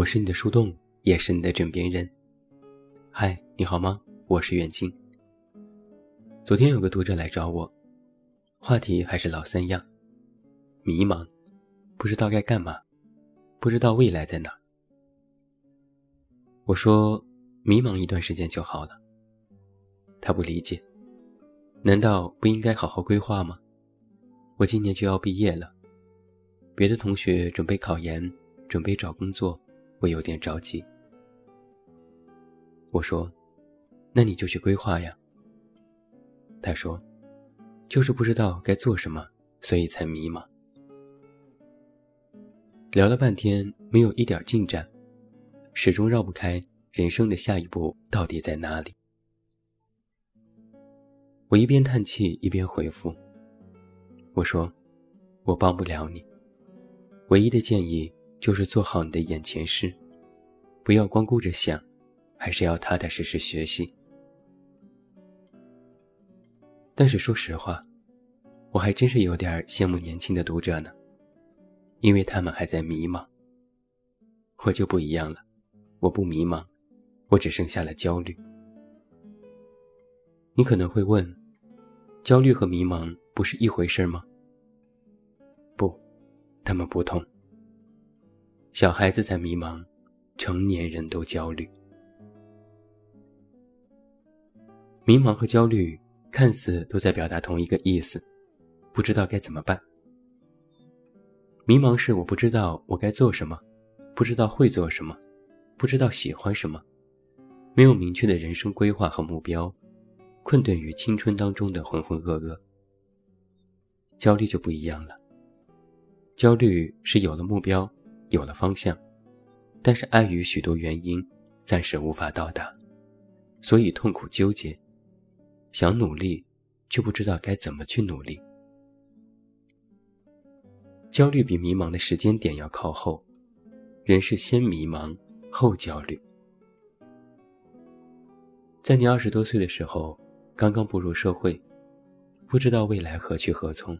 我是你的树洞，也是你的枕边人。嗨，你好吗？我是远近。昨天有个读者来找我，话题还是老三样：迷茫，不知道该干嘛，不知道未来在哪。我说，迷茫一段时间就好了。他不理解，难道不应该好好规划吗？我今年就要毕业了，别的同学准备考研，准备找工作。我有点着急。我说：“那你就去规划呀。”他说：“就是不知道该做什么，所以才迷茫。”聊了半天，没有一点进展，始终绕不开人生的下一步到底在哪里。我一边叹气一边回复：“我说，我帮不了你，唯一的建议。”就是做好你的眼前事，不要光顾着想，还是要踏踏实实学习。但是说实话，我还真是有点羡慕年轻的读者呢，因为他们还在迷茫。我就不一样了，我不迷茫，我只剩下了焦虑。你可能会问，焦虑和迷茫不是一回事吗？不，他们不同。小孩子在迷茫，成年人都焦虑。迷茫和焦虑看似都在表达同一个意思，不知道该怎么办。迷茫是我不知道我该做什么，不知道会做什么，不知道喜欢什么，没有明确的人生规划和目标，困顿于青春当中的浑浑噩噩。焦虑就不一样了，焦虑是有了目标。有了方向，但是碍于许多原因，暂时无法到达，所以痛苦纠结，想努力，却不知道该怎么去努力。焦虑比迷茫的时间点要靠后，人是先迷茫后焦虑。在你二十多岁的时候，刚刚步入社会，不知道未来何去何从。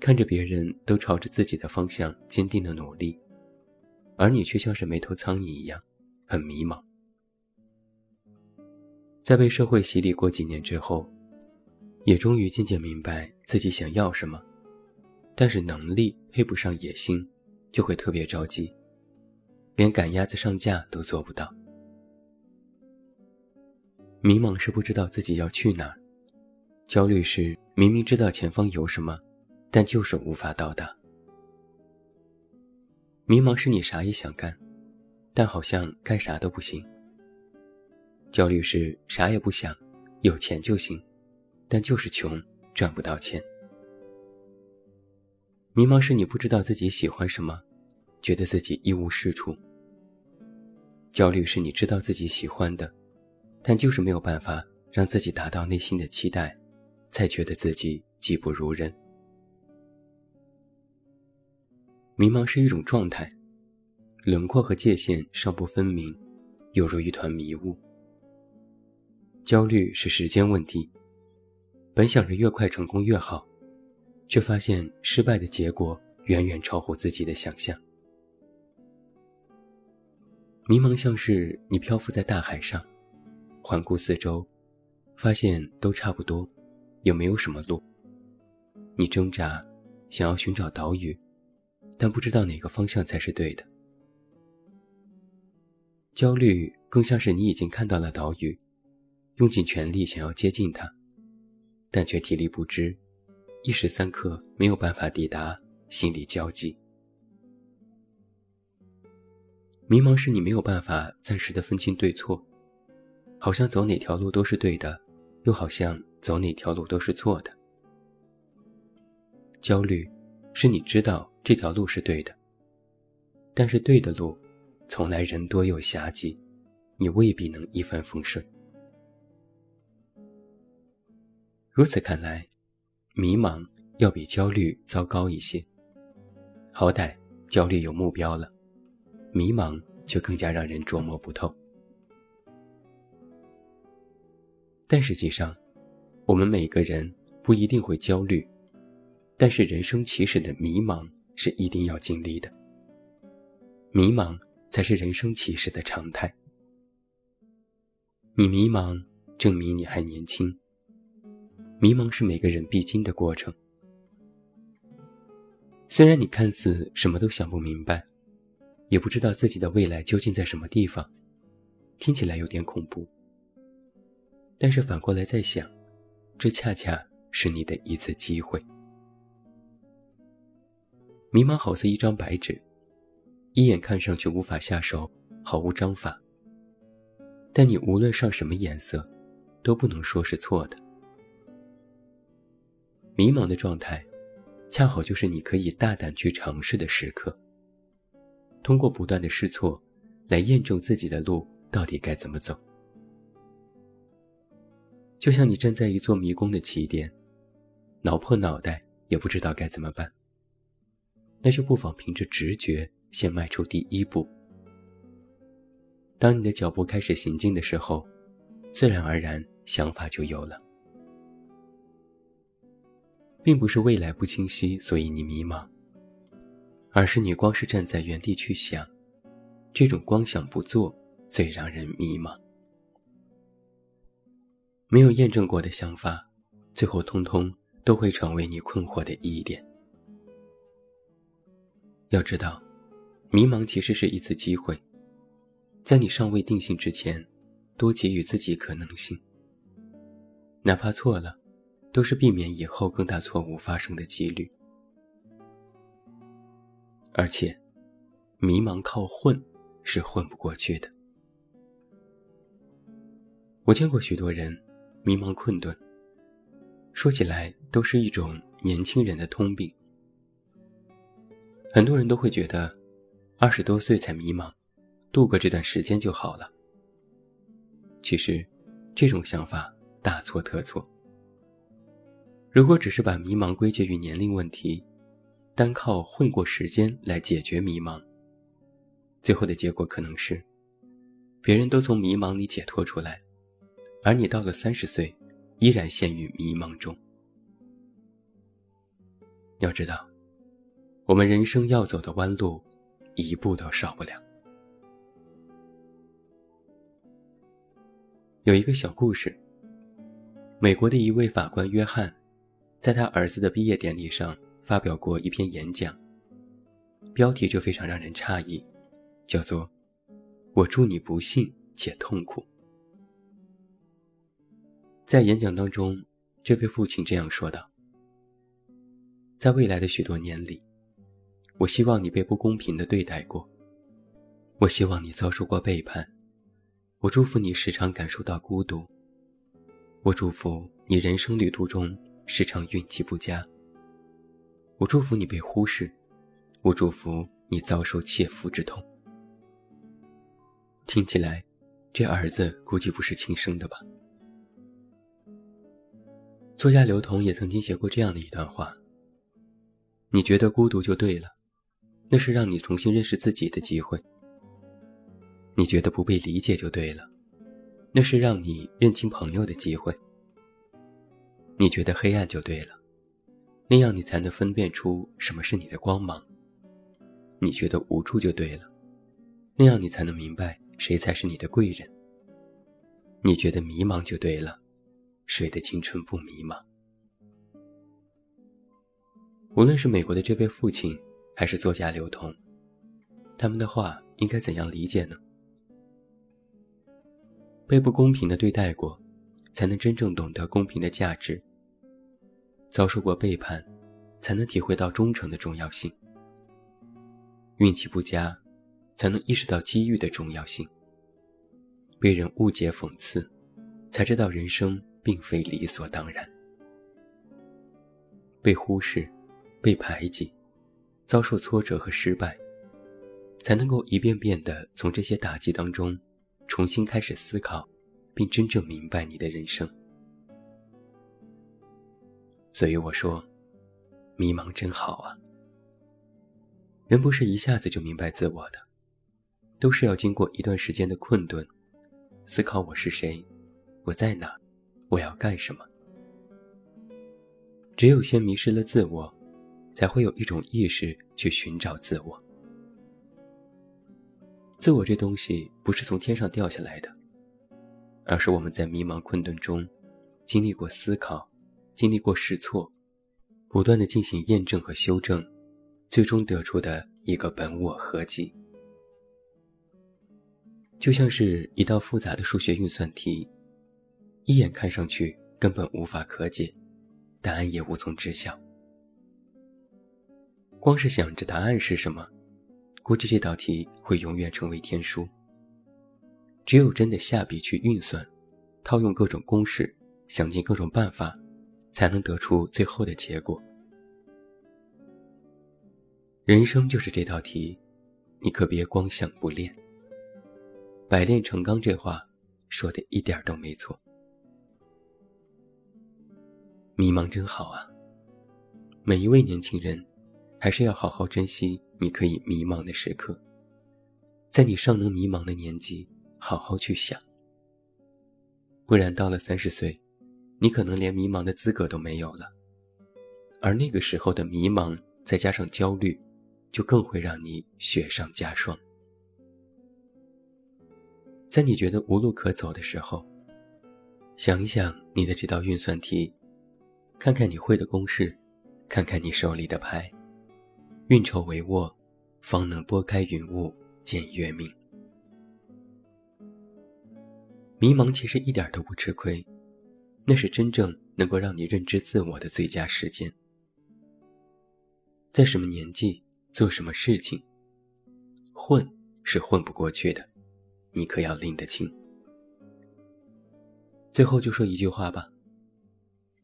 看着别人都朝着自己的方向坚定的努力，而你却像是没头苍蝇一样，很迷茫。在被社会洗礼过几年之后，也终于渐渐明白自己想要什么，但是能力配不上野心，就会特别着急，连赶鸭子上架都做不到。迷茫是不知道自己要去哪儿，焦虑是明明知道前方有什么。但就是无法到达。迷茫是你啥也想干，但好像干啥都不行。焦虑是啥也不想，有钱就行，但就是穷，赚不到钱。迷茫是你不知道自己喜欢什么，觉得自己一无是处。焦虑是你知道自己喜欢的，但就是没有办法让自己达到内心的期待，才觉得自己技不如人。迷茫是一种状态，轮廓和界限尚不分明，犹如一团迷雾。焦虑是时间问题，本想着越快成功越好，却发现失败的结果远远超乎自己的想象。迷茫像是你漂浮在大海上，环顾四周，发现都差不多，也没有什么路。你挣扎，想要寻找岛屿。但不知道哪个方向才是对的。焦虑更像是你已经看到了岛屿，用尽全力想要接近它，但却体力不支，一时三刻没有办法抵达，心里焦急。迷茫是你没有办法暂时的分清对错，好像走哪条路都是对的，又好像走哪条路都是错的。焦虑是你知道。这条路是对的，但是对的路，从来人多又狭窄，你未必能一帆风顺。如此看来，迷茫要比焦虑糟糕一些。好歹焦虑有目标了，迷茫却更加让人捉摸不透。但实际上，我们每个人不一定会焦虑，但是人生起始的迷茫。是一定要经历的。迷茫才是人生起始的常态。你迷茫，证明你还年轻。迷茫是每个人必经的过程。虽然你看似什么都想不明白，也不知道自己的未来究竟在什么地方，听起来有点恐怖。但是反过来再想，这恰恰是你的一次机会。迷茫好似一张白纸，一眼看上去无法下手，毫无章法。但你无论上什么颜色，都不能说是错的。迷茫的状态，恰好就是你可以大胆去尝试的时刻。通过不断的试错，来验证自己的路到底该怎么走。就像你站在一座迷宫的起点，挠破脑袋也不知道该怎么办。那就不妨凭着直觉，先迈出第一步。当你的脚步开始行进的时候，自然而然想法就有了，并不是未来不清晰，所以你迷茫，而是你光是站在原地去想，这种光想不做最让人迷茫。没有验证过的想法，最后通通都会成为你困惑的疑点。要知道，迷茫其实是一次机会。在你尚未定性之前，多给予自己可能性。哪怕错了，都是避免以后更大错误发生的几率。而且，迷茫靠混是混不过去的。我见过许多人迷茫困顿，说起来都是一种年轻人的通病。很多人都会觉得，二十多岁才迷茫。度过这段时间就好了。其实，这种想法大错特错。如果只是把迷茫归结于年龄问题，单靠混过时间来解决迷茫，最后的结果可能是，别人都从迷茫里解脱出来，而你到了三十岁，依然陷于迷茫中。要知道，我们人生要走的弯路，一步都少不了。有一个小故事。美国的一位法官约翰，在他儿子的毕业典礼上发表过一篇演讲，标题就非常让人诧异，叫做“我祝你不幸且痛苦”。在演讲当中，这位父亲这样说道：“在未来的许多年里，我希望你被不公平的对待过，我希望你遭受过背叛。”我祝福你时常感受到孤独。我祝福你人生旅途中时常运气不佳。我祝福你被忽视。我祝福你遭受切肤之痛。听起来，这儿子估计不是亲生的吧？作家刘同也曾经写过这样的一段话：你觉得孤独就对了，那是让你重新认识自己的机会。你觉得不被理解就对了，那是让你认清朋友的机会。你觉得黑暗就对了，那样你才能分辨出什么是你的光芒。你觉得无助就对了，那样你才能明白谁才是你的贵人。你觉得迷茫就对了，谁的青春不迷茫？无论是美国的这位父亲，还是作家刘同，他们的话应该怎样理解呢？被不公平的对待过，才能真正懂得公平的价值；遭受过背叛，才能体会到忠诚的重要性；运气不佳，才能意识到机遇的重要性；被人误解讽刺，才知道人生并非理所当然；被忽视、被排挤、遭受挫折和失败，才能够一遍遍地从这些打击当中。重新开始思考，并真正明白你的人生。所以我说，迷茫真好啊。人不是一下子就明白自我的，都是要经过一段时间的困顿，思考我是谁，我在哪，我要干什么。只有先迷失了自我，才会有一种意识去寻找自我。自我这东西不是从天上掉下来的，而是我们在迷茫困顿中，经历过思考，经历过试错，不断的进行验证和修正，最终得出的一个本我合集。就像是一道复杂的数学运算题，一眼看上去根本无法可解，答案也无从知晓。光是想着答案是什么，估计这道题会永远成为天书。只有真的下笔去运算，套用各种公式，想尽各种办法，才能得出最后的结果。人生就是这道题，你可别光想不练。百炼成钢这话说的一点都没错。迷茫真好啊！每一位年轻人，还是要好好珍惜你可以迷茫的时刻，在你尚能迷茫的年纪，好好去想。不然到了三十岁，你可能连迷茫的资格都没有了，而那个时候的迷茫再加上焦虑，就更会让你雪上加霜。在你觉得无路可走的时候，想一想你的这道运算题，看看你会的公式，看看你手里的牌，运筹帷幄，方能拨开云雾见月明。迷茫其实一点都不吃亏，那是真正能够让你认知自我的最佳时间。在什么年纪做什么事情，混是混不过去的。你可要拎得清。最后就说一句话吧：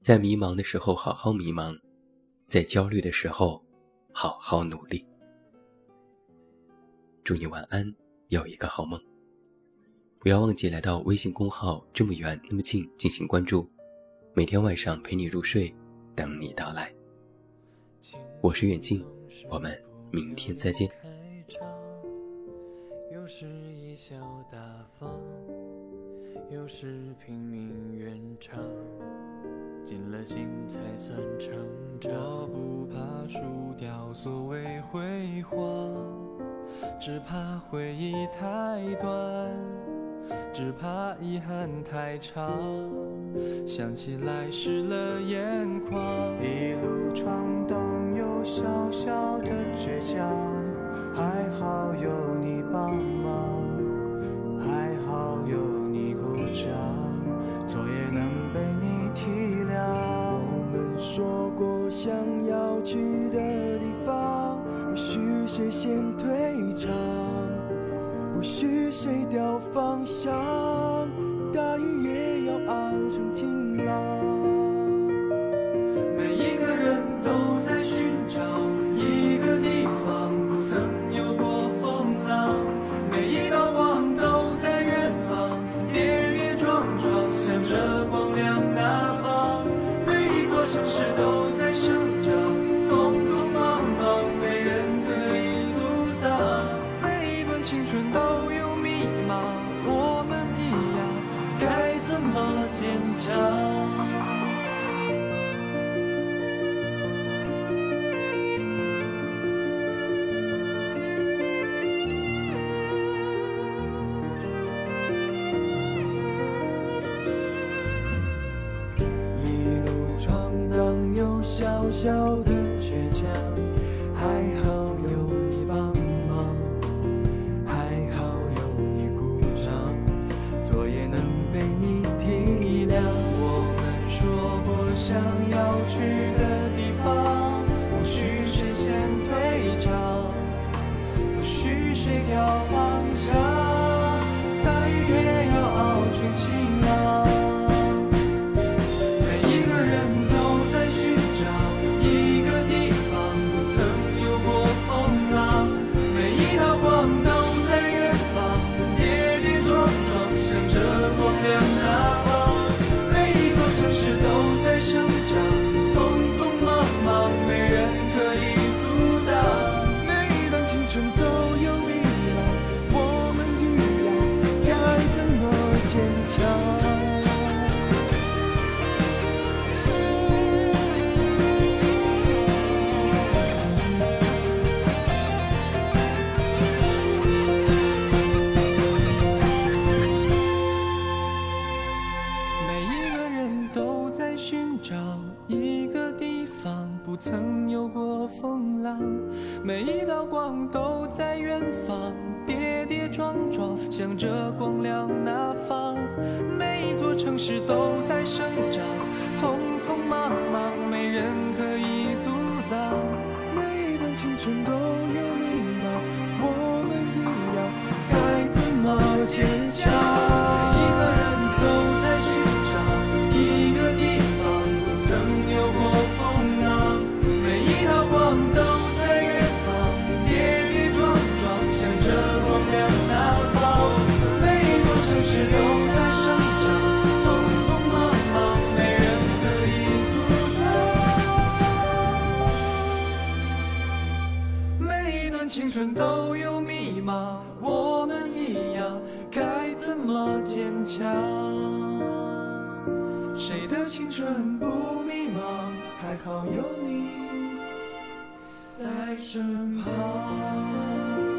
在迷茫的时候好好迷茫，在焦虑的时候好好努力。祝你晚安，有一个好梦。不要忘记来到微信公号“这么远那么近”进行关注，每天晚上陪你入睡，等你到来。我是远近，我们明天再见。贻笑大方，有时拼命圆场，尽了心才算成长。我不怕输掉所谓辉煌，只怕回忆太短，只怕遗憾太长，想起来湿了眼眶。一路闯荡有小小的倔强，还的倔强，还好有青春都有迷茫我们一样该怎么坚强？谁的青春不迷茫还好有你在身旁。